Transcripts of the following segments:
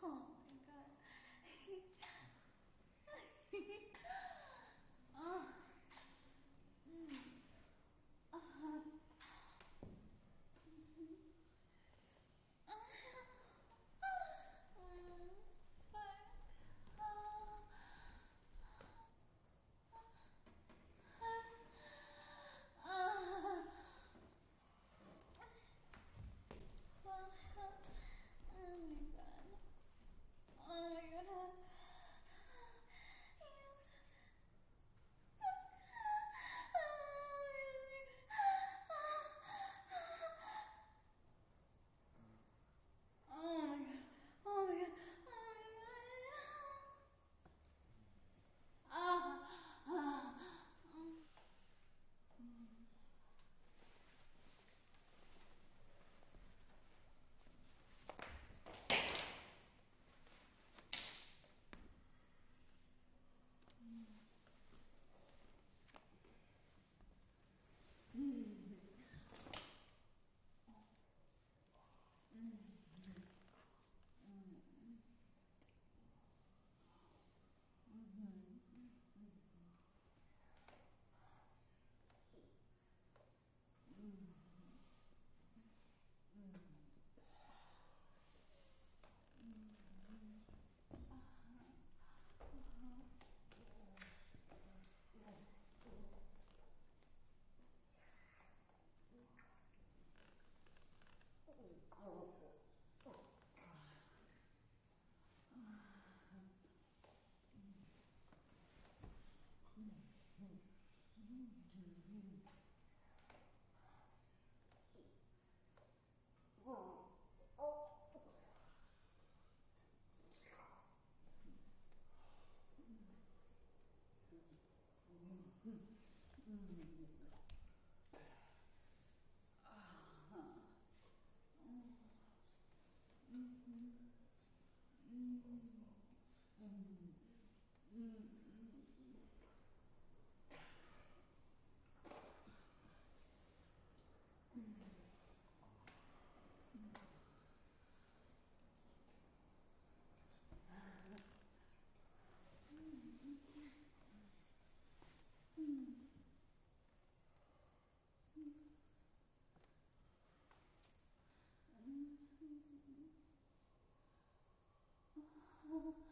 好。 음. Oh.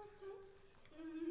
Mm-hmm.